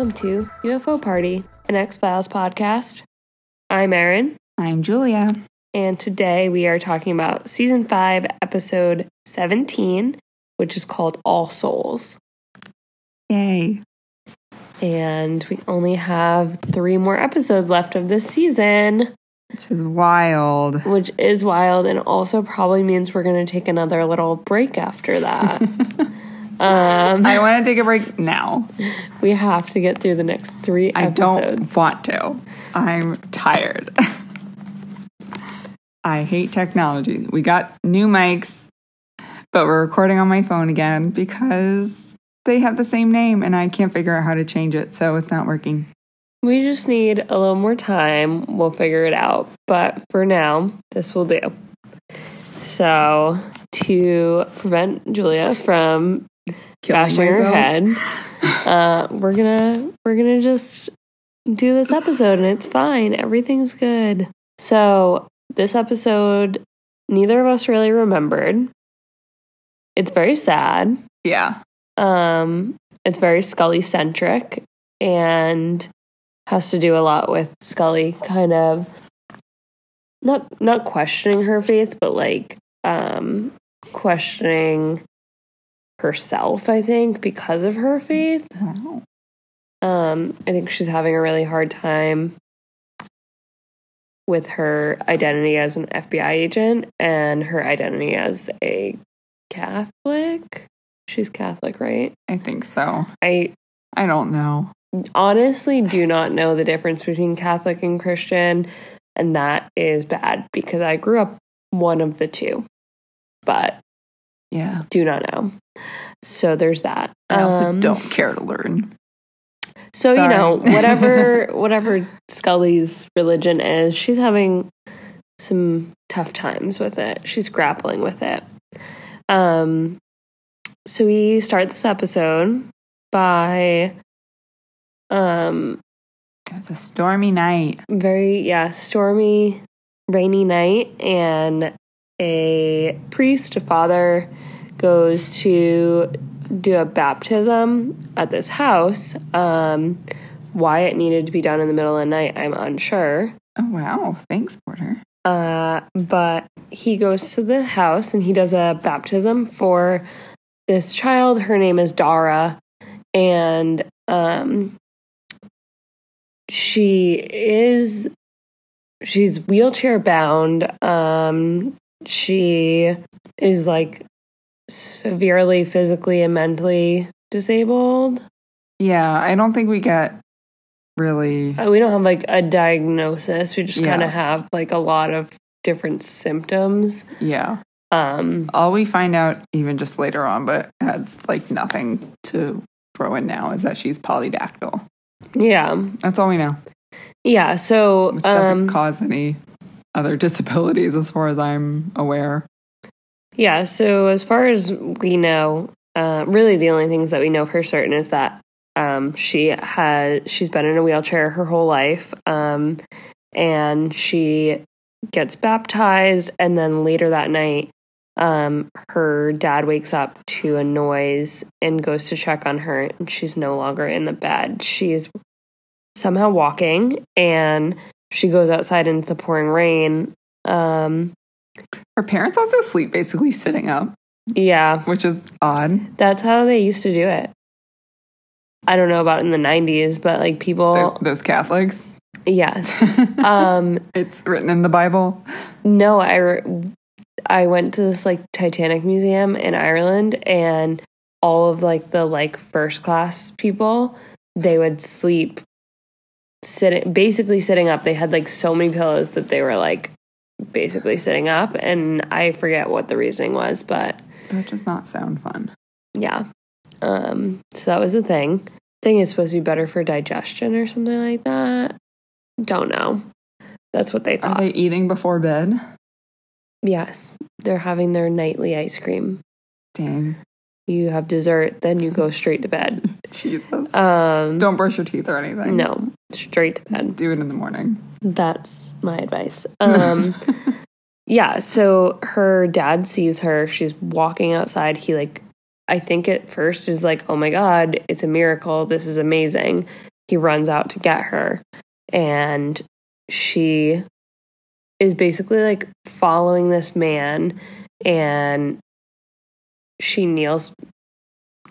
welcome to UFO Party, an X Files podcast. I'm Erin, I'm Julia. and today we are talking about season 5, episode 17, which is called All Souls. Yay. And we only have three more episodes left of this season, Which is wild. which is wild and also probably means we're going to take another little break after that. um, I want to take a break now. we have to get through the next three I episodes. don't want to. I'm tired. I hate technology. We got new mics, but we're recording on my phone again because they have the same name and I can't figure out how to change it, so it's not working. We just need a little more time. We'll figure it out. But for now, this will do. So, to prevent Julia from Bashing her myself. head, uh, we're gonna we're gonna just do this episode, and it's fine. Everything's good. So, this episode, neither of us really remembered. It's very sad. Yeah. Um, it's very Scully centric and has to do a lot with Scully kind of not not questioning her faith, but like um questioning herself, I think, because of her faith. Wow. Um, I think she's having a really hard time with her identity as an FBI agent and her identity as a Catholic. She's Catholic, right? I think so. I I don't know. honestly do not know the difference between Catholic and Christian, and that is bad because I grew up one of the two, but Yeah. do not know. So there's that. I also Um, don't care to learn. So you know, whatever whatever Scully's religion is, she's having some tough times with it. She's grappling with it. Um so we start this episode by um It's a stormy night. very yeah stormy rainy night and a priest a father goes to do a baptism at this house um why it needed to be done in the middle of the night i'm unsure Oh wow. Thanks, Porter. uh but he goes to the house and he does a baptism for this child her name is dara and um she is she's wheelchair bound um she is like severely physically and mentally disabled Yeah, I don't think we get really Uh, we don't have like a diagnosis we just Yeah. kind of have like a lot of different symptoms yeah. um All we find out even just later on, but adds like nothing to throw in now is that she's polydactyl. yeah That's all we know. yeah so Which doesn't um cause any other disabilities as far as I'm aware. Yeah, so as far as we know, uh, really the only things that we know for certain is that um, she has she's been in a wheelchair her whole life, um, and she gets baptized, and then later that night, um, her dad wakes up to a noise and goes to check on her, and she's no longer in the bed. She's somehow walking, and she goes outside into the pouring rain. Um, Her parents also sleep basically sitting up, yeah, which is odd. That's how they used to do it. I don't know about in the 90s, but like people, Th- Those Catholics. yes. Um, it's written in the Bible. no, I re- I went to this like Titanic museum in Ireland and all of like the like first class people, they would sleep sitting basically sitting up. They had like so many pillows that they were like basically sitting up and I forget what the reasoning was, but That does not sound fun. Yeah. Um, so that was a thing. Thing is supposed to be better for digestion or something like that. Don't know. That's what they thought. Are they eating before bed? yes. They're having their nightly ice cream. Dang. You have dessert, then you go straight to bed. Jesus. Um Don't brush your teeth or anything. no, straight to bed. Do it in the morning. That's my advice. Um yeah, so her dad sees her. She's walking outside. He like I think at first is like, oh my God, it's a miracle. This is amazing. He runs out to get her. And she is basically like following this man and she kneels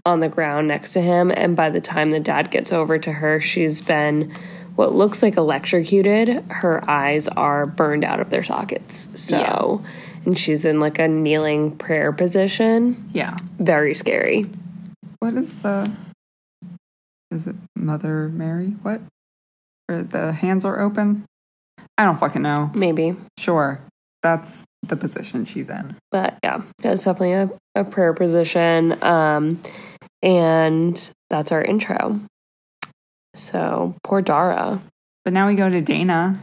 on the ground next to him and by the time the dad gets over to her she's been what looks like electrocuted her eyes are burned out of their sockets so and she's in like a kneeling prayer position Yeah. very scary What is the? Is it Mother Mary? What? Or the hands are open? I don't fucking know. maybe Sure, that's the position she's in. but yeah that's definitely a, a prayer position um and that's our intro so poor dara But now we go to Dana.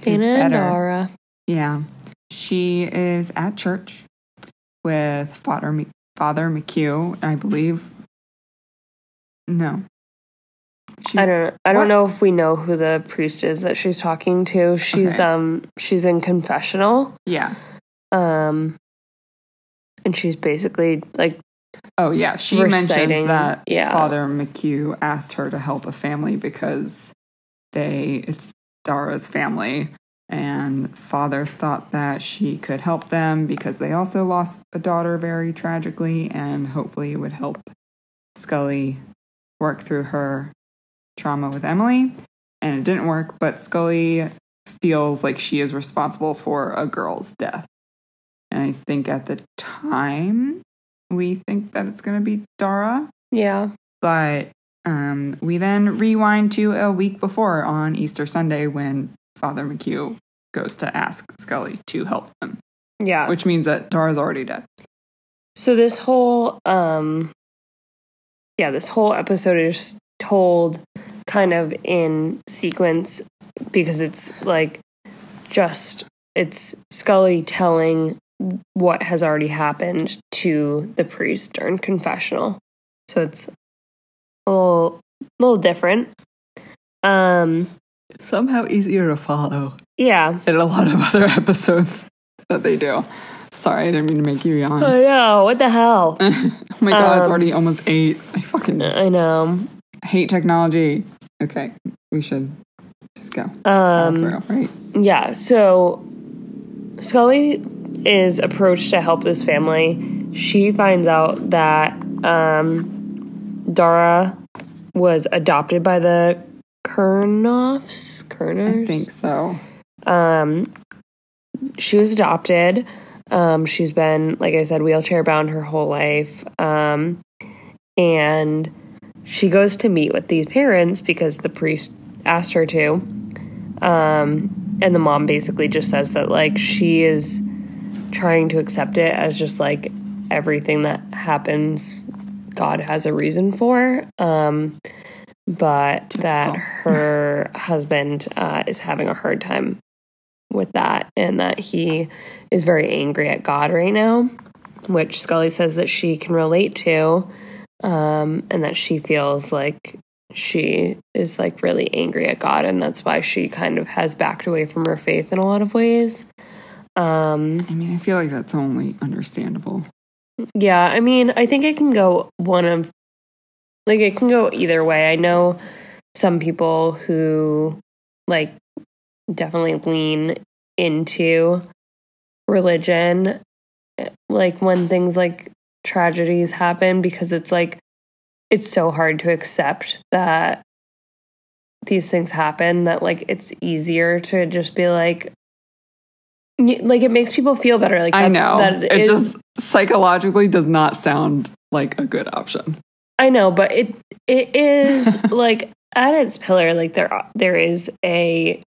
dana and dara Yeah, she is at church with Father Father McCue, I believe. No, she, I don't I don't know if we know who the priest is that she's talking to. She's Okay. um she's in confessional. Yeah. Um and she's basically like Oh yeah, she Reciting, mentions that yeah. Father McCue asked her to help a family because they it's Dara's family. And father thought that she could help them because they also lost a daughter very tragically and hopefully it would help Scully work through her trauma with Emily. And it didn't work but Scully feels like she is responsible for a girl's death. And I think at the time we think that it's going to be Dara, yeah. but um, we then rewind to a week before on Easter Sunday when Father McCue goes to ask Scully to help him, Yeah. which means that Dara's already dead. So this whole um yeah, this whole episode is told kind of in sequence because it's like just it's Scully telling what has already happened to the priest during confessional. So it's a little little different. Um Somehow easier to follow yeah. than a lot of other episodes that they do. Sorry, I didn't mean to make you yawn. I know, what the hell? oh my god, it's Um, already almost eight. I fucking I know. hate technology. Okay, we should just go. Um real, right? Yeah, so Scully is approached to help this family. She finds out that um, Dara was adopted by the Kernoffs. Kerners? I think so. Um, she was adopted. Um, she's been, like I said, wheelchair bound her whole life. Um, and she goes to meet with these parents because the priest asked her to. Um, and the mom basically just says that, like, she is trying to accept it as just like everything that happens, God has a reason for. Um, but that her husband uh, is having a hard time with that and that he is very angry at God right now, which Scully says that she can relate to, um, and that she feels like she is like really angry at God, and that's why she kind of has backed away from her faith in a lot of ways. Um, I mean, I feel like that's only understandable. Yeah, I mean, I think it can go one of like it can go either way. I know some people who like definitely lean into religion like when things like tragedies happen because it's like it's so hard to accept that these things happen that like it's easier to just be like like it makes people feel better like I that's, know. that it is- just psychologically does not sound like a good option. I know, but it it is like at its pillar, like there there is a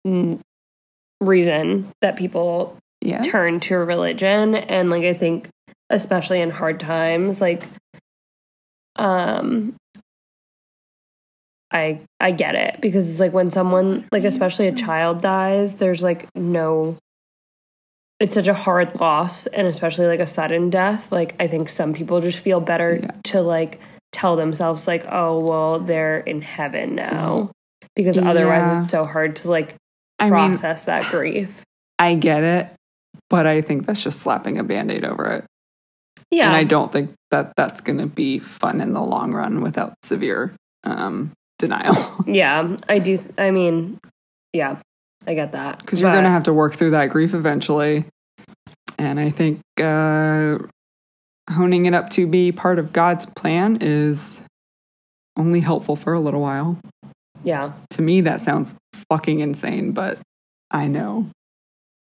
reason that people Yeah. turn to religion, and like I think, especially in hard times, like um, I I get it because it's like when someone like especially a child dies, there's like no. It's such a hard loss, and especially like a sudden death. Like I think some people just feel better Yeah. to like tell themselves like, oh well, they're in heaven now, because otherwise Yeah. it's so hard to like I mean, process that grief. I get it, but I think that's just slapping a band aid over it. Yeah. And I don't think that that's going to be fun in the long run without severe um, denial. yeah. I do. I mean, yeah, I get that. Because you're going to have to work through that grief eventually. And I think uh, honing it up to be part of God's plan is only helpful for a little while. Yeah. To me, that sounds fucking insane, but I know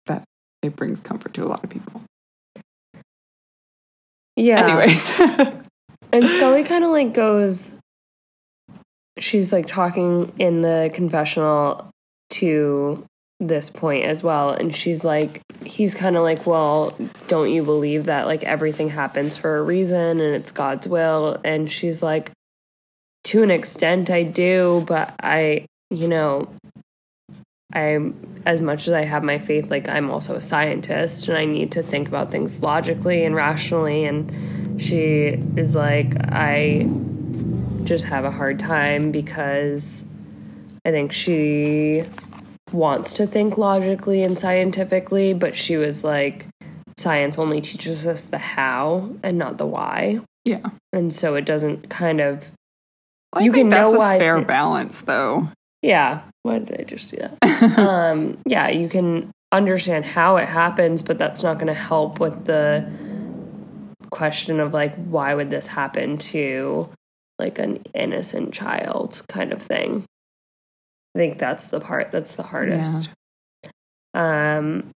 that it brings comfort to a lot of people. Yeah. Anyways. And Scully kind of like goes, she's like talking in the confessional to this point as well. And she's like, he's kind of like, well, don't you believe that like everything happens for a reason and it's God's will? And she's like, to an extent, I do, but I, you know, I'm as much as I have my faith, like I'm also a scientist and I need to think about things logically and rationally. And she is like, I just have a hard time because I think she wants to think logically and scientifically, but she was like, science only teaches us the how and not the why. yeah. And so it doesn't kind of, I You can know a why fair the- balance, though. yeah, why did I just do that? um, yeah, you can understand how it happens, but that's not going to help with the question of like, why would this happen to like an innocent child kind of thing. I think that's the part that's the hardest. Um,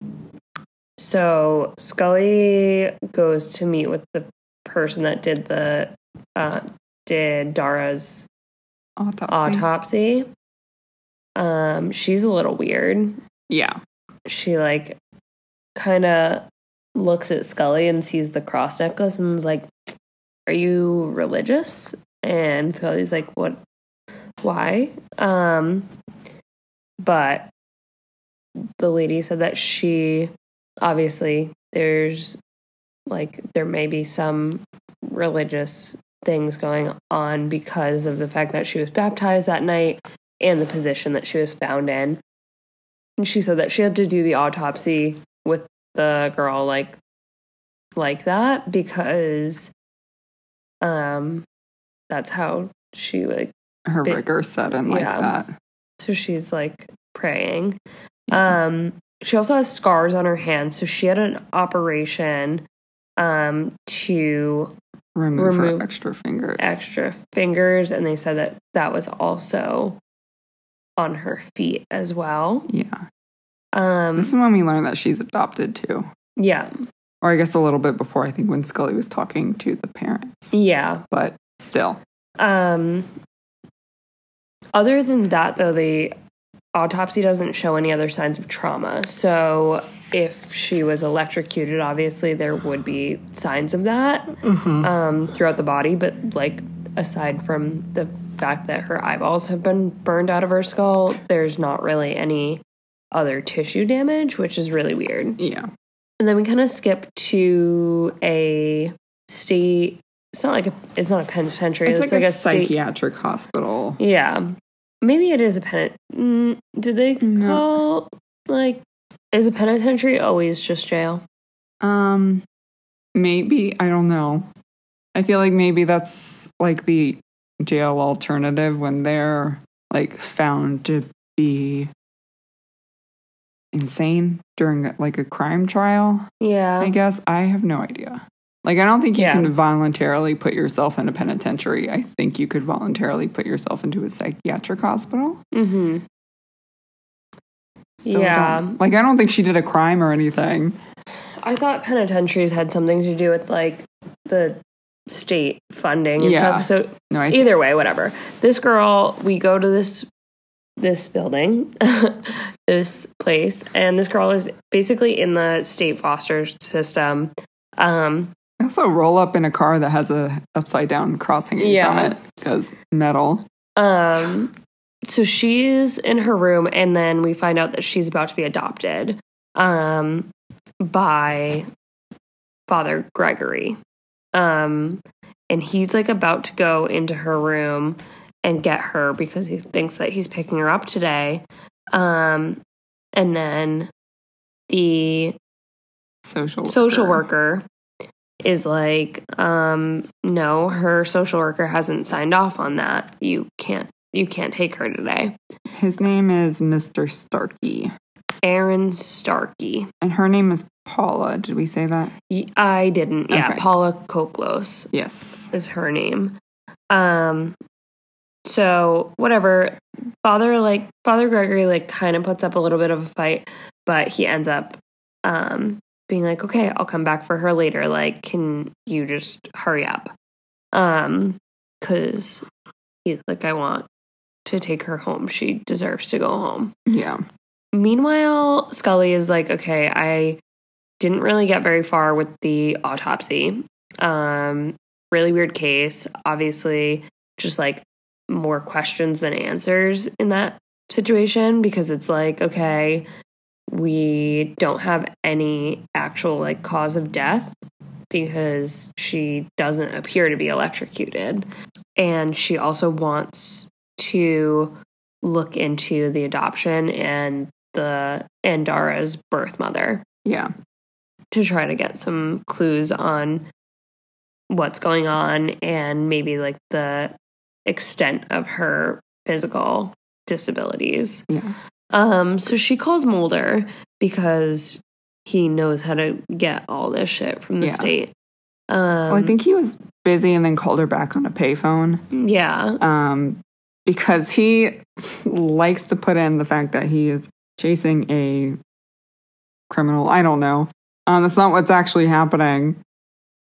so Scully goes to meet with the person that did the uh, did Dara's Autopsy. autopsy. Um, she's a little weird. Yeah. She like kind of looks at Scully and sees the cross necklace and is like, "Are you religious?" And Scully's like, "What? Why?" Um, but the lady said that she obviously there's like there may be some religious things going on because of the fact that she was baptized that night and the position that she was found in. And she said that she had to do the autopsy with the girl like like that because um that's how she like Her Bit- rigor set in like yeah. that. so she's like praying. Um she also has scars on her hands, so she had an operation um to Remove, Remove her extra fingers. extra fingers and they said that that was also on her feet as well. yeah. Um This is when we learned that she's adopted too. yeah. Or I guess a little bit before, I think, when Scully was talking to the parents. Yeah. But still. Um other than that though the autopsy doesn't show any other signs of trauma. So if she was electrocuted obviously there would be signs of that um throughout the body, but like aside from the fact that her eyeballs have been burned out of her skull, there's not really any other tissue damage, which is really weird. Yeah. And then we kind of skip to a state. It's not like a. It's not a penitentiary. It's, It's, like, a, state. psychiatric hospital. Yeah, maybe it is a penit. Mm, did they No. call like? Is a penitentiary always just jail? Um, maybe I don't know. I feel like maybe that's like the jail alternative when they're like found to be insane during like a crime trial. Yeah. I guess I have no idea. Like I don't think you Yeah. can voluntarily put yourself in a penitentiary. I think you could voluntarily put yourself into a psychiatric hospital. mm-hmm. So Yeah. don't- like I don't think she did a crime or anything. I thought penitentiaries had something to do with like the state funding and Yeah. stuff. So No, I either way, whatever. This girl, we go to this this building, this place, and this girl is basically in the state foster system. Um, also roll up in a car that has a upside down crossing Yeah. from it because metal. um, so she's in her room, and then we find out that she's about to be adopted um, by Father Gregory. Um, and he's like about to go into her room and get her because he thinks that he's picking her up today. Um, and then the Social social worker is like, um, no, her social worker hasn't signed off on that. You can't you can't take her today. His name is Mr. Starkey. Aaron Starkey. And her name is Paula. Did we say that? I didn't. Yeah, Okay. Paula Koklos Yes. is her name. Um so whatever. Father like Father Gregory like kind of puts up a little bit of a fight, but he ends up um being like, "Okay, I'll come back for her later. Like, can you just hurry up?" Um cuz he's like I want to take her home. She deserves to go home. Yeah. Meanwhile, Scully is like, okay, I didn't really get very far with the autopsy. Um, really weird case. Obviously, just like more questions than answers in that situation because it's like, okay, we don't have any actual like cause of death because she doesn't appear to be electrocuted. And she also wants to look into the adoption and the Andara's birth mother Yeah. to try to get some clues on what's going on and maybe like the extent of her physical disabilities. Yeah. Um so she calls Mulder because he knows how to get all this shit from the Yeah. state. Um Well, I think he was busy and then called her back on a payphone. yeah. Um, because he likes to put in the fact that he is chasing a criminal. I don't know. Um, that's not what's actually happening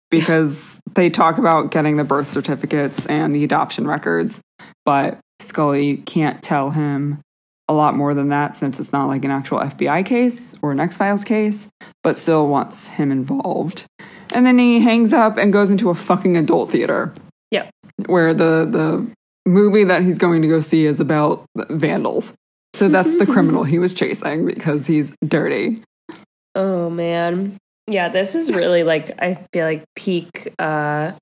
because they talk about getting the birth certificates and the adoption records, but Scully can't tell him a lot more than that since it's not like an actual FBI case or an X Files case, but still wants him involved. And then he hangs up and goes into a fucking adult theater. Yep. Where the the movie that he's going to go see is about vandals. So that's the criminal he was chasing because he's dirty. Oh man. Yeah, this is really like I feel like peak uh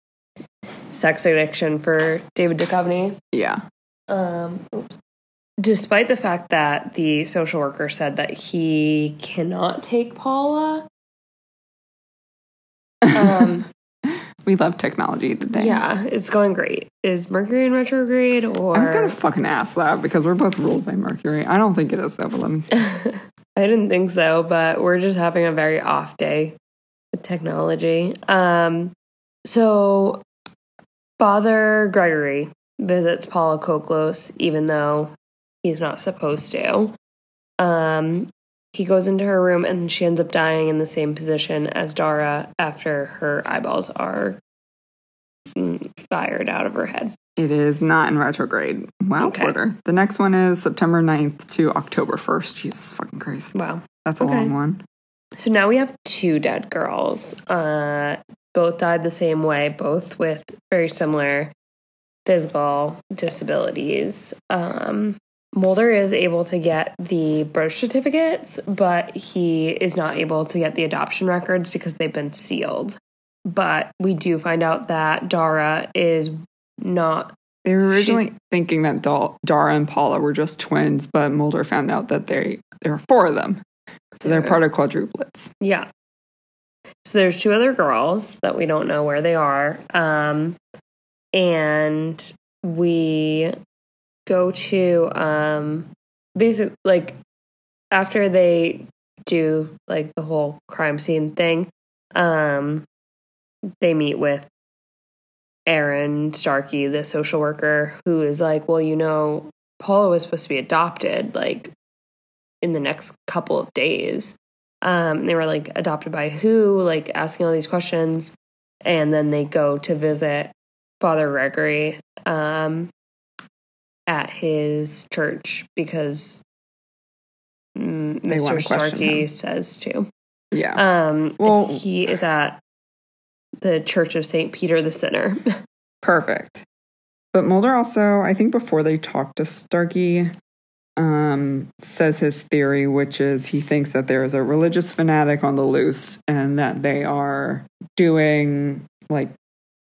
sex addiction for David Duchovny. Yeah. Um oops. Despite the fact that the social worker said that he cannot take Paula. Um we love technology today. yeah, it's going great. Is Mercury in retrograde or I was gonna fucking ask that because we're both ruled by Mercury. I don't think it is though, but let me see. I didn't think so, but we're just having a very off day with technology. Um, so Father Gregory visits Paula Koklos, even though he's not supposed to. Um, he goes into her room and she ends up dying in the same position as Dara after her eyeballs are fired out of her head. It is not in retrograde. Wow, Okay. quarter. The next one is September 9th to October 1st. Jesus fucking Christ. Wow. That's a Okay. long one. So now we have two dead girls. Uh, both died the same way, both with very similar physical disabilities. Um, Mulder is able to get the birth certificates, but he is not able to get the adoption records because they've been sealed. But we do find out that Dara is not. They were originally thinking that Dal- Dara and Paula were just twins, but Mulder found out that they there are four of them. So they're part of quadruplets. Yeah. So there's two other girls that we don't know where they are. Um, and we go to um basic like after they do like the whole crime scene thing, um they meet with Aaron Starkey, the social worker, who is like, Well, you know, Paula was supposed to be adopted like in the next couple of days. Um, they were like adopted by who, like asking all these questions, and then they go to visit Father Gregory um, at his church because mm, Mr. Starkey him. says to. Yeah. Um, Well- he is at the Church of Saint Peter the Sinner. Perfect. But Mulder also, I think before they talk to Starkey, um, says his theory, which is he thinks that there is a religious fanatic on the loose and that they are doing like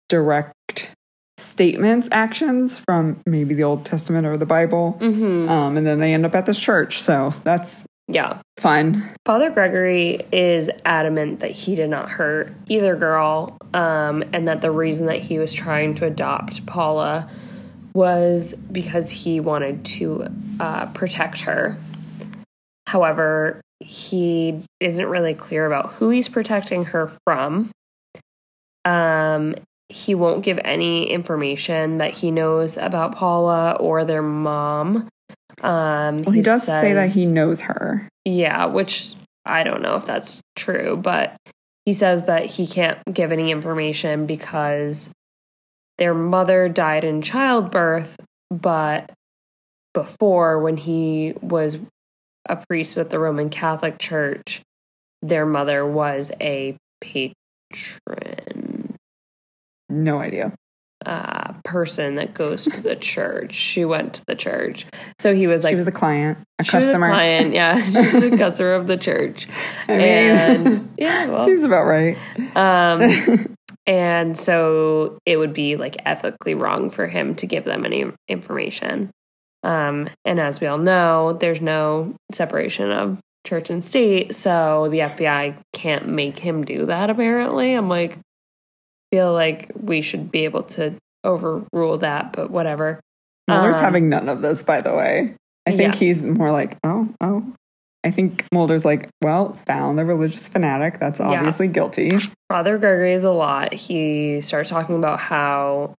direct statements, actions from maybe the Old Testament or the Bible. mm-hmm. Um, and then they end up at this church. So that's Yeah. Fun. Father Gregory is adamant that he did not hurt either girl, um, and that the reason that he was trying to adopt Paula was because he wanted to uh, protect her. However, he isn't really clear about who he's protecting her from. Um, he won't give any information that he knows about Paula or their mom. Um, Well, he, does say that he knows her. yeah, which I don't know if that's true, but he says that he can't give any information because their mother died in childbirth, but before, when he was a priest at the Roman Catholic Church, their mother was a patron No idea. uh, person that goes to the church. She went to the church. So he was like, she was a client, a she was customer. a client, yeah. She was a customer of the church. I mean, And yeah, well, seems about right. um, and so it would be like ethically wrong for him to give them any information. Um, and as we all know, there's no separation of church and state, so the FBI can't make him do that. Apparently, I'm like, feel like we should be able to overrule that, but whatever. Mulder's Um, having none of this, by the way. I think Yeah. he's more like, oh, oh. I think Mulder's like, well, found the religious fanatic. That's Yeah. obviously guilty. Father Gregory is a lot. He starts talking about how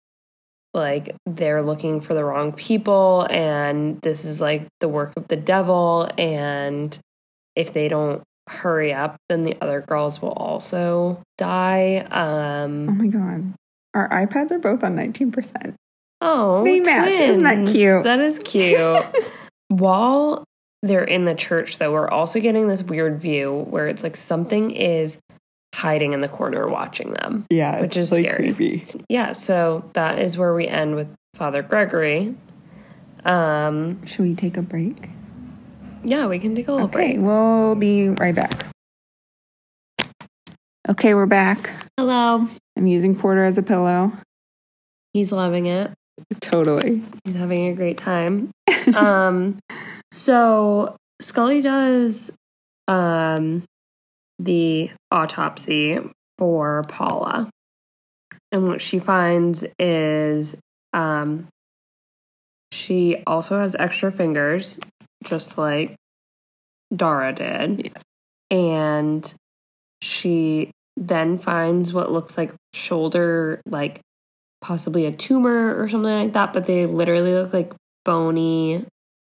like they're looking for the wrong people and this is like the work of the devil and if they don't hurry up then the other girls will also die. Um, oh my god. Our iPads are both on 19%. oh, They match. Isn't that cute? That is cute. While they're in the church though, we're also getting this weird view where it's like something is hiding in the corner watching them. Yeah, Which is like scary. creepy. yeah, so that is where we end with Father Gregory. Um, Should we take a break? Yeah, we can take a little Okay, break. we'll be right back. Okay, we're back. Hello. I'm using Porter as a pillow. He's loving it. Totally. He's having a great time. um, so Scully does um the autopsy for Paula, and what she finds is um she also has extra fingers, just like Dara did, and she then finds what looks like shoulder like possibly a tumor or something like that, but they literally look like bony,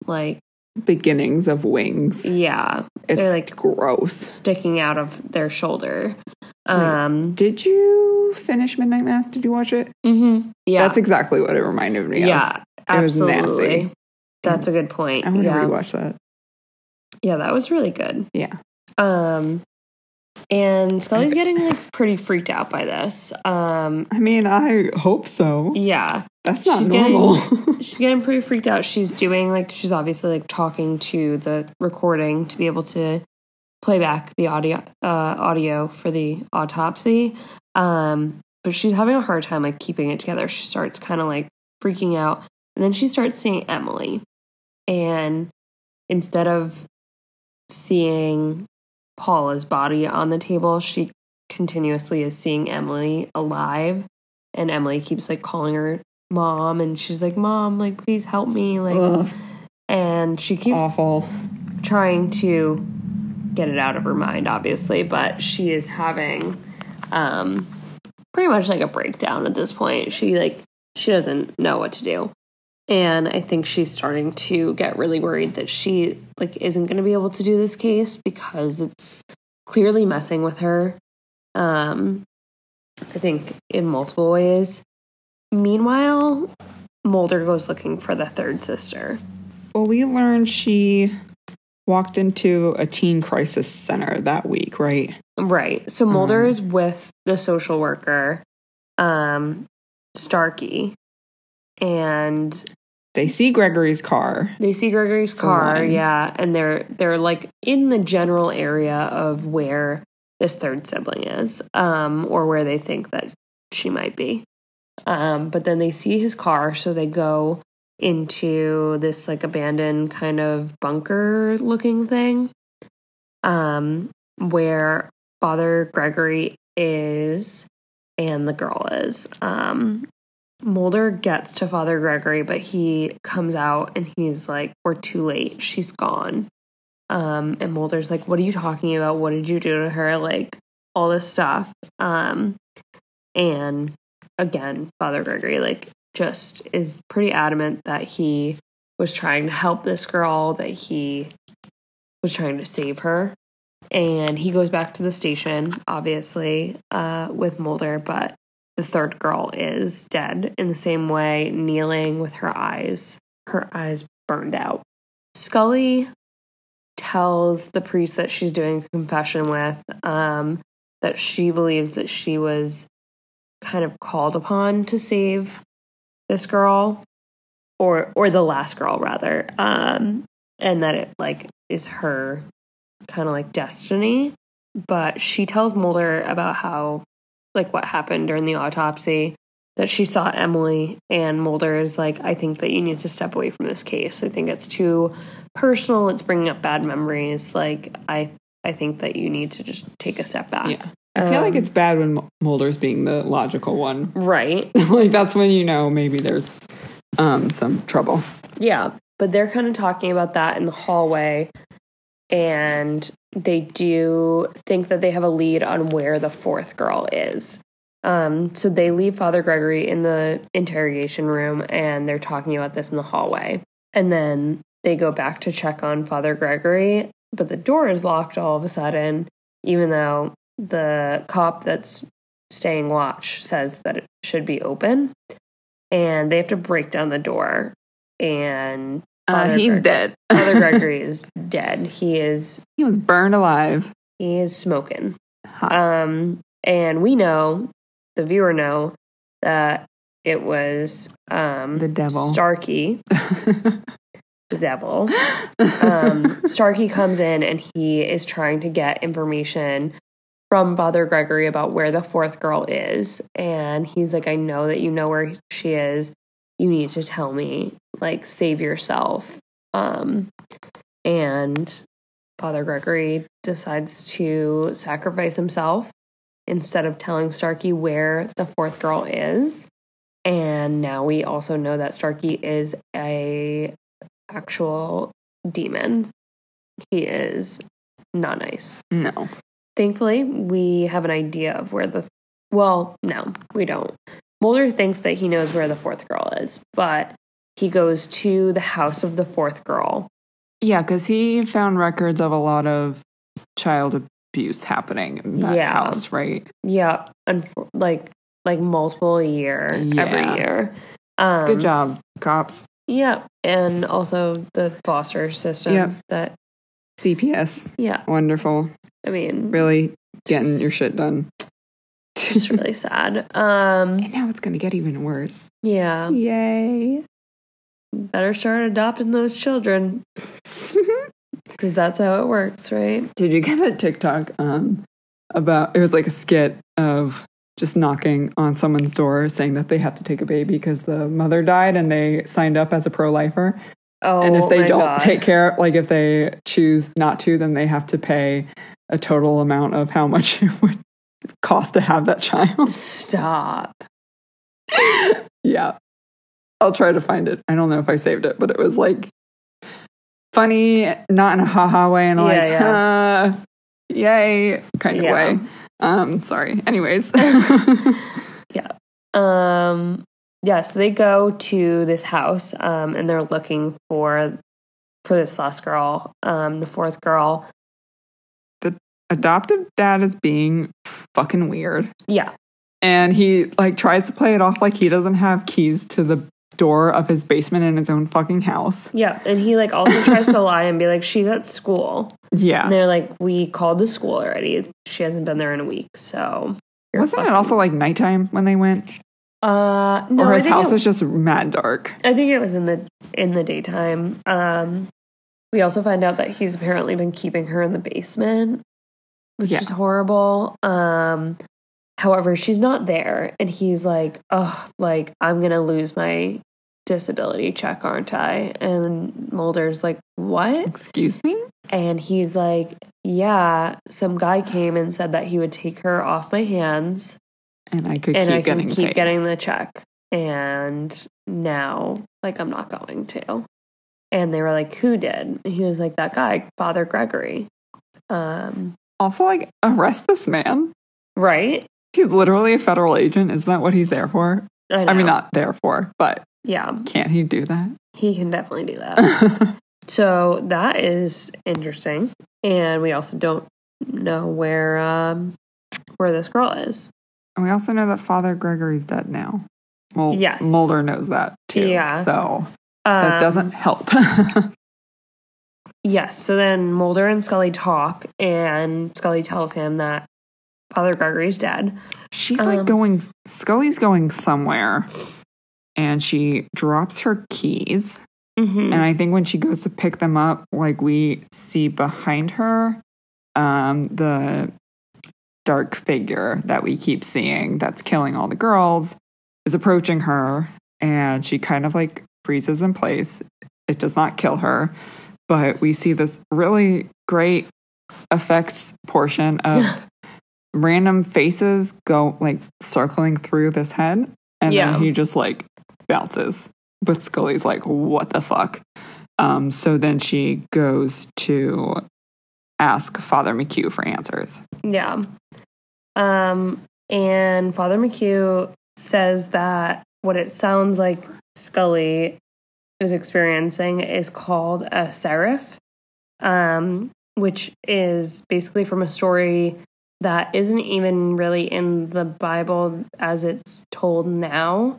like, Beginnings of wings. yeah, It's they're like gross. sticking out of their shoulder. Wait. Um, Did you finish Midnight Mass? Did you watch it? mhm, yeah, That's exactly what it reminded me of. yeah, It was nasty. That's a good point. I want to yeah, rewatch that. yeah, that was really good. Yeah. Um, and Scully's getting like pretty freaked out by this. Um, I mean, I hope so. yeah, That's not She's getting- normal. she's getting pretty freaked out. She's doing like she's obviously like talking to the recording to be able to play back the audio uh, audio for the autopsy. Um, but she's having a hard time like keeping it together. She starts kind of like freaking out, and then she starts seeing Emily, and instead of seeing Paula's body on the table, she continuously is seeing Emily alive, and Emily keeps like calling her mom. And she's like mom like please help me like Ugh, and she keeps awful. trying to get it out of her mind obviously but she is having um pretty much like a breakdown at this point. She like she doesn't know what to do and i think she's starting to get really worried that she like isn't going to be able to do this case because it's clearly messing with her. Um i think in multiple ways. Meanwhile mulder goes looking for the third sister. Well, we learned she walked into a teen crisis center that week, right? Right. So Mulder Um, is with the social worker, um, Starkey, and They see Gregory's car. they see Gregory's car. Yeah, and they're they're like in the general area of where this third sibling is, um, or where they think that she might be. Um, but then they see his car, so they go into this like abandoned kind of bunker looking thing. um, where Father Gregory is and the girl is. Um, Mulder gets to Father Gregory, but he comes out and he's like, We're too late. She's gone. Um, and Mulder's like, What are you talking about? What did you do to her? Like, all this stuff. Um, and again, Father Gregory, like, just is pretty adamant that he was trying to help this girl, that he was trying to save her. And he goes back to the station, obviously, uh, with Mulder, but the third girl is dead in the same way, kneeling with her eyes, her eyes burned out. Scully tells the priest that she's doing a confession with um, that she believes that she was kind of called upon to save this girl or or the last girl rather um and that it like is her kind of like destiny but she tells Mulder about how like what happened during the autopsy that she saw Emily and Mulder is like I think that you need to step away from this case. I think it's too personal. It's bringing up bad memories. Like I I think that you need to just take a step back. Yeah. I feel like Um, it's bad when Mu- Mulder's being the logical one. right. like that's when you know maybe there's um some trouble. Yeah, but they're kind of talking about that in the hallway, and they do think that they have a lead on where the fourth girl is. Um, so they leave Father Gregory in the interrogation room, and they're talking about this in the hallway. And then they go back to check on Father Gregory, but the door is locked all of a sudden, even though the cop that's staying watch says that it should be open. And they have to break down the door and Uh, he's Greg- dead. Father Gregory is dead. He is he was burned alive. he is smoking. Hot. Um, and we know, the viewer know that it was um The devil. Starkey, the devil. Um, Starkey comes in and he is trying to get information from Father Gregory about where the fourth girl is, and he's like, "I know that you know where she is. You need to tell me. Like, save yourself." Um, and Father Gregory decides to sacrifice himself instead of telling Starkey where the fourth girl is. And now we also know that Starkey is a actual demon. He is not nice. no. Thankfully, we have an idea of where the well, no, we don't. Mulder thinks that he knows where the fourth girl is, but he goes to the house of the fourth girl. Yeah, because he found records of a lot of child abuse happening in that Yeah. house, right? Yeah, unfor- like like multiple a year Yeah. every year. Um, Good job, cops. Yeah, and also the foster system. Yep. That CPS. yeah, Wonderful. I mean, Really getting your shit done. it's really sad. Um, and now it's going to get even worse. yeah, Yay. better start adopting those children because that's how it works, right? Did you get that TikTok um, about it was like a skit of just knocking on someone's door saying that they have to take a baby because the mother died and they signed up as a pro-lifer Oh, and if they my don't God. take care like if they choose not to then they have to pay a total amount of how much it would cost to have that child stop. yeah i'll try to find it i don't know if i saved it but it was like funny not in a haha way and Yeah, like yeah. huh, yay kind of Yeah. way um sorry anyways yeah. Um, yeah, so they go to this house, um, and they're looking for for this last girl, um, the fourth girl. The adoptive dad is being fucking weird. Yeah, and he like tries to play it off like he doesn't have keys to the door of his basement in his own fucking house. Yeah, and he like also tries to lie and be like, she's at school, and yeah they're like, we called the school already. She hasn't been there in a week, so wasn't it also like nighttime when they went? Uh, no, or his house it- was just mad dark. I think it was in the in the daytime. Um, we also find out that he's apparently been keeping her in the basement, which Yeah. is horrible. Um, however, she's not there, and he's like, "Oh, like I'm gonna lose my disability check, aren't I? And Mulder's like, what? Excuse me? And he's like, yeah, some guy came and said that he would take her off my hands And I could and keep I getting can keep paid. getting the check. And now, like, I'm not going to. And they were like, who did? And he was like, that guy, Father Gregory. Um, also, like, arrest this man. right? He's literally a federal agent. Isn't that what he's there for? I, I mean, not there for, but Yeah, can't he do that? he can definitely do that. so that is interesting. And we also don't know where um, where this girl is. And we also know that Father Gregory's dead now. Well, Yes. Mulder knows that too. Yeah. So that Um, doesn't help. Yes. So then Mulder and Scully talk, and Scully tells him that Father Gregory's dead. She's like Um, going, Scully's going somewhere and she drops her keys. Mm-hmm. And I think when she goes to pick them up, like we see behind her, um, the dark figure that we keep seeing that's killing all the girls is approaching her and she kind of like freezes in place. It does not kill her, but we see this really great effects portion of random faces go like circling through this head and Yeah. then he just like bounces but scully's like what the fuck um so then she goes to ask father McCue for answers Yeah. Um, and Father McCue says that what it sounds like Scully is experiencing is called a seraph, um, which is basically from a story that isn't even really in the Bible as it's told now.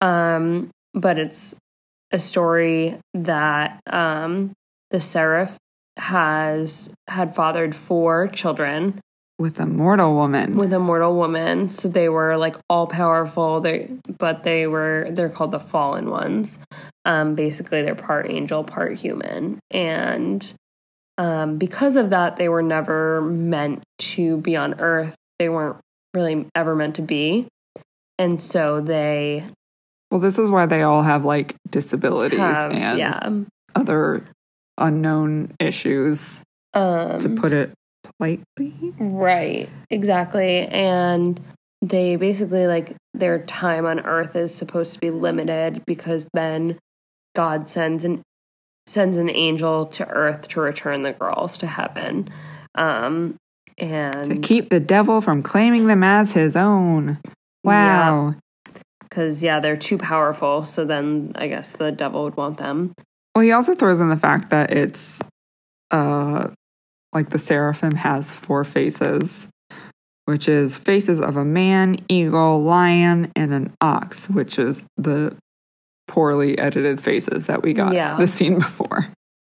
Um, but it's a story that um, the seraph has had fathered four children with a mortal woman with a mortal woman. So they were like all powerful. They but they were they're called the fallen ones. Um, basically they're part angel, part human. And um, because of that, they were never meant to be on Earth. They weren't really ever meant to be. And so they well this is why they all have like disabilities have and yeah. other unknown issues Um, to put it politely Right, exactly. And they basically like their time on earth is supposed to be limited because then God sends an sends an angel to earth to return the girls to heaven. Um and to keep the devil from claiming them as his own wow cuz yeah, they're too powerful, so then I guess the devil would want them. Well, he also throws in the fact that it's uh like the seraphim has four faces, which is faces of a man, eagle, lion, and an ox, which is the poorly edited faces that we got Yeah. the scene before.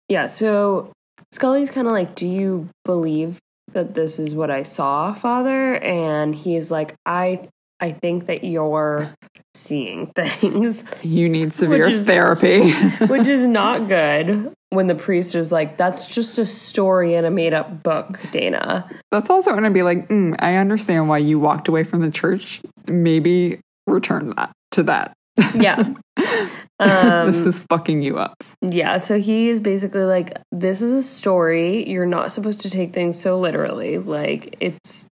Yeah, so Scully's kind of like, "Do you believe that this is what I saw, Father?" And he's like, "I I think that you're seeing things." You need severe is- therapy. which is not good when the priest is like, that's just a story in a made up book, Dana. That's also going to be like, mm, I understand why you walked away from the church. Maybe return that to that. Yeah. this Um, is fucking you up. yeah. So he is basically like, this is a story. You're not supposed to take things so literally. Like, it's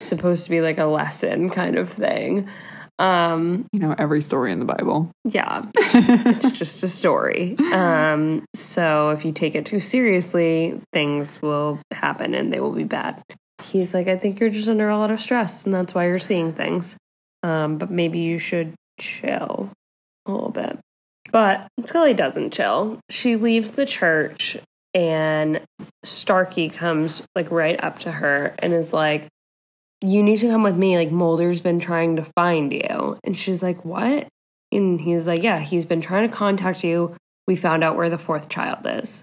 supposed to be like a lesson kind of thing. Um, You know, every story in the Bible. yeah. it's just a story. Um, so if you take it too seriously, things will happen and they will be bad. He's like, I think you're just under a lot of stress, and that's why you're seeing things. Um, but maybe you should chill a little bit. But Scully doesn't chill. She leaves the church, and Starkey comes like right up to her and is like, "You need to come with me. Like Mulder's been trying to find you." And she's like, "What?" And he's like, Yeah, he's been trying to contact you. We found out where the fourth child is.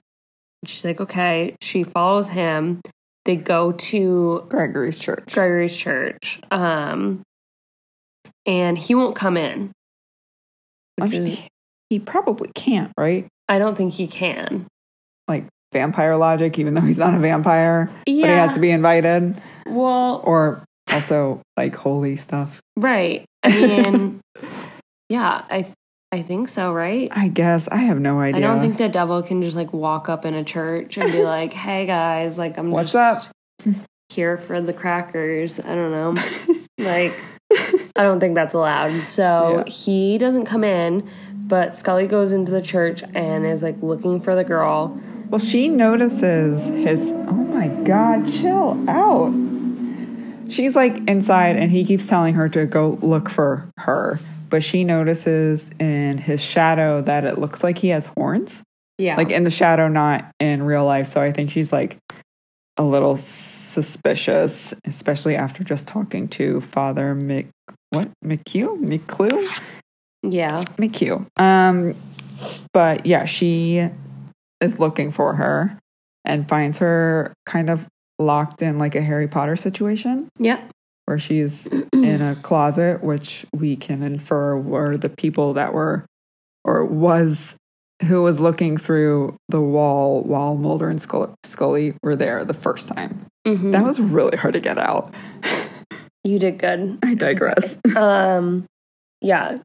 And she's like, Okay. She follows him. They go to Gregory's church. Gregory's church. Um, and he won't come in. Which is, he- he probably can't, right? I don't think he can. Like vampire logic, even though he's not a vampire, but he has to be invited. Well, Or also like holy stuff. right. I mean, yeah, I I think so, right? I guess I have no idea. I don't think the devil can just like walk up in a church and be like, "Hey guys, like I'm What's just up? here for the crackers." I don't know. like I don't think that's allowed. So Yeah. he doesn't come in, but Scully goes into the church and is like looking for the girl. Well, she notices his. Oh my god, chill out. She's like inside, and he keeps telling her to go look for her. But she notices in his shadow that it looks like he has horns. Yeah. Like in the shadow, not in real life. So I think she's like a little suspicious, especially after just talking to Father Mc. What? McCue? McClue? yeah. McCue. Um, but yeah, she is looking for her and finds her kind of locked in like a Harry Potter situation Yeah. where she's in a closet, which we can infer were the people that were or was who was looking through the wall while Mulder and Scully, were there the first time. Mhm. That was really hard to get out. you did good. I digress. um yeah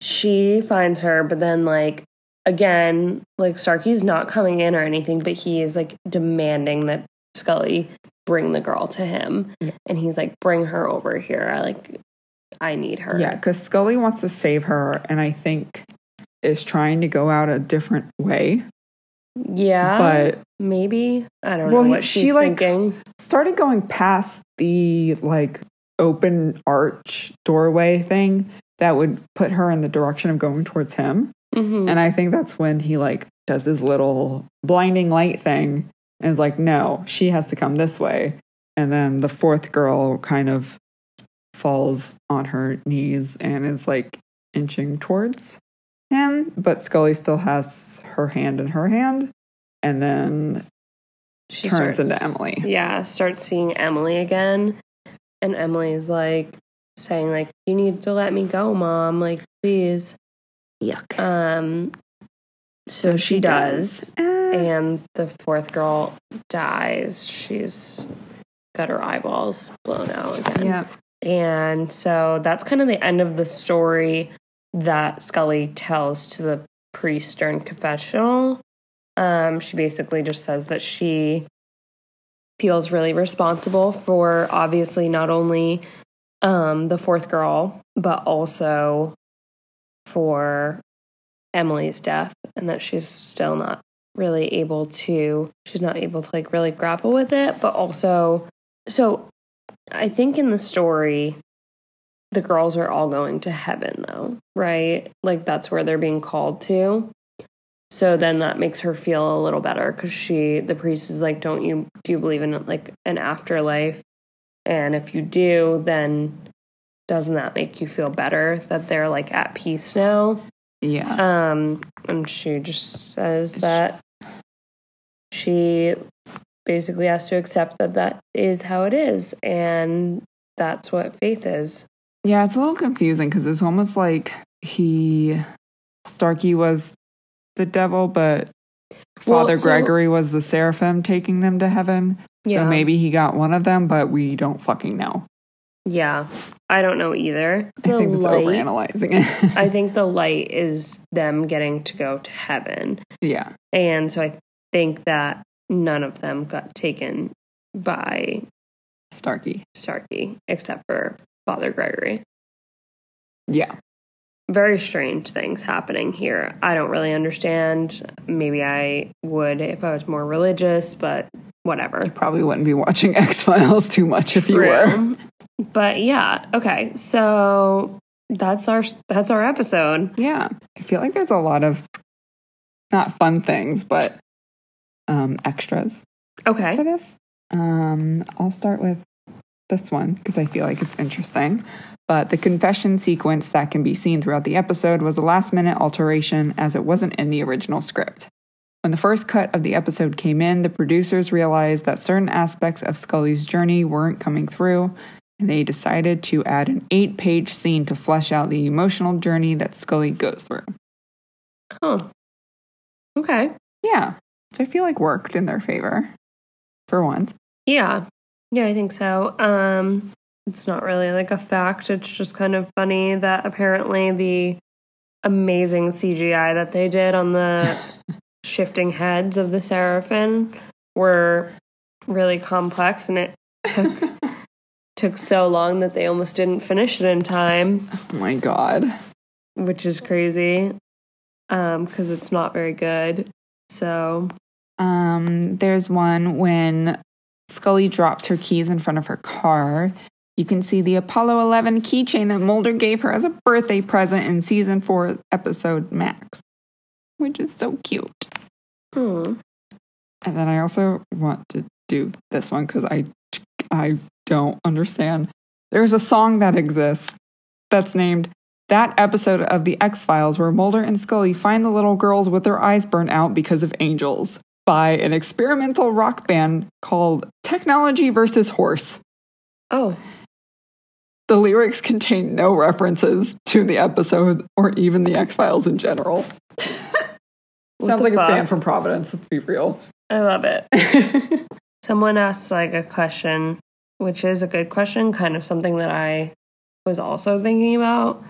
she finds her but then like again like starkey's not coming in or anything but he is like demanding that scully bring the girl to him Yeah. and he's like bring her over here i like i need her Yeah, because Scully wants to save her, and I think is trying to go out a different way. yeah but maybe i don't Well, know he- what she, she's like- thinking started going past the like open arch doorway thing that would put her in the direction of going towards him. Mhm. And I think that's when he like does his little blinding light thing and is like, no, she has to come this way. And then the fourth girl kind of falls on her knees and is like inching towards him, but Scully still has her hand in her hand. And then she turns into Emily. yeah starts seeing emily again and emily's like saying like you need to let me go mom like please Yuck. Um, so, she, does, and the fourth girl dies. She's got her eyeballs blown out again. yeah. And so that's kind of the end of the story that Scully tells to the priest during confessional. Um, she basically just says that she feels really responsible for obviously not only um, the fourth girl, but also for Emily's death, and that she's still not really able to, she's not able to like really grapple with it, but also, so I think in the story, the girls are all going to heaven though, right? Like that's where they're being called to. So then that makes her feel a little better because she, the priest is like, don't you, do you believe in like an afterlife? And if you do, then doesn't that make you feel better that they're like at peace now? Yeah. Um, and she just says that she basically has to accept that that is how it is, and that's what faith is. Yeah, it's a little confusing because it's almost like he, Starkey was the devil, but Well, Father so- Gregory was the seraphim taking them to heaven. Yeah. So maybe he got one of them, but we don't fucking know. Yeah, I don't know either. I think it's light- overanalyzing it. I think the light is them getting to go to heaven, yeah. and so I think that none of them got taken by Starkey. Starkey except for Father Gregory. Yeah. very strange things happening here. I don't really understand. Maybe I would if I was more religious, but whatever. Probably wouldn't be watching X Files too much if you were. But yeah, okay. So that's our that's our episode. Yeah. I feel like there's a lot of not fun things, but um, extras Okay. for this. Um, I'll start with this one because I feel like it's interesting. But the confession sequence that can be seen throughout the episode was a last minute alteration as it wasn't in the original script. When the first cut of the episode came in, the producers realized that certain aspects of Scully's journey weren't coming through, and they decided to add an eight page scene to flesh out the emotional journey that Scully goes through. Oh. Okay. Yeah, which I feel like worked in their favor for once. Yeah. Yeah, I think so. Um it's not really like a fact. It's just kind of funny that apparently the amazing CGI that they did on the shifting heads of the seraphim were really complex and it took took so long that they almost didn't finish it in time, Oh my god. which is crazy. Um, because it's not very good. So Um, there's one when Scully drops her keys in front of her car. You can see the Apollo 11 keychain that Mulder gave her as a birthday present in season four, episode Max, which is so cute. hmm. And then I also want to do this one because I I don't understand. There's a song that exists that's named that episode of the X Files where Mulder and Scully find the little girls with their eyes burnt out because of angels by an experimental rock band called Technology versus Horse. Oh, The lyrics contain no references to the episode or even the X Files in general. Sounds like fuck? a band from Providence, let's be real. I love it. Someone asked like a question, which is a good question, kind of something that I was also thinking about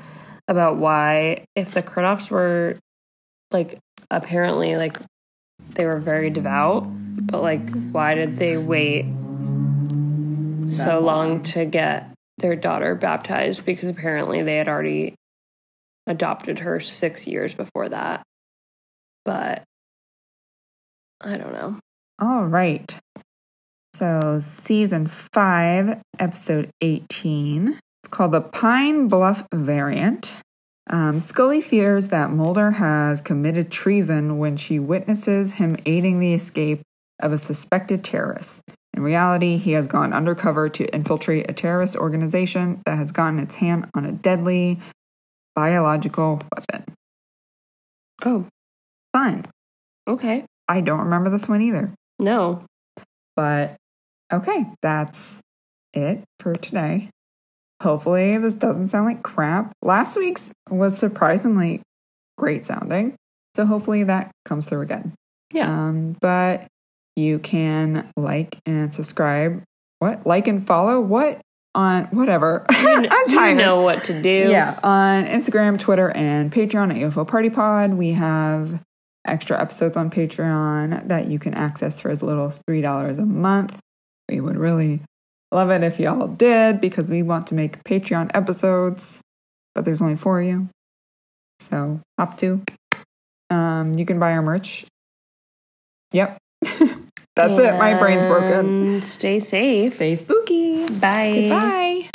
about why if the Kernoffs were like apparently like they were very devout, but like why did they wait so long. to get their daughter baptized because apparently they had already adopted her 6 years before that. But I don't know. All right. So, season five, episode 18. It's called the Pine Bluff Variant. Um, Scully fears that Mulder has committed treason when she witnesses him aiding the escape of a suspected terrorist. In reality, he has gone undercover to infiltrate a terrorist organization that has gotten its hand on a deadly biological weapon. Oh, Fun. okay. I don't remember this one either. No. But okay, that's it for today. Hopefully, this doesn't sound like crap. Last week's was surprisingly great sounding. So, hopefully, that comes through again. Yeah. Um, but you can like and subscribe. What? Like and follow? What? On whatever. I'm tired. You know what to do. Yeah, on Instagram, Twitter, and Patreon at UFO Party Pod, we have extra episodes on Patreon that you can access for as little as $3 a month. We would really love it if y'all did because we want to make Patreon episodes, but there's only four of you. So hop to. Um, you can buy our merch. Yep. That's it. My brain's broken. Stay safe. Stay spooky. Bye. Goodbye.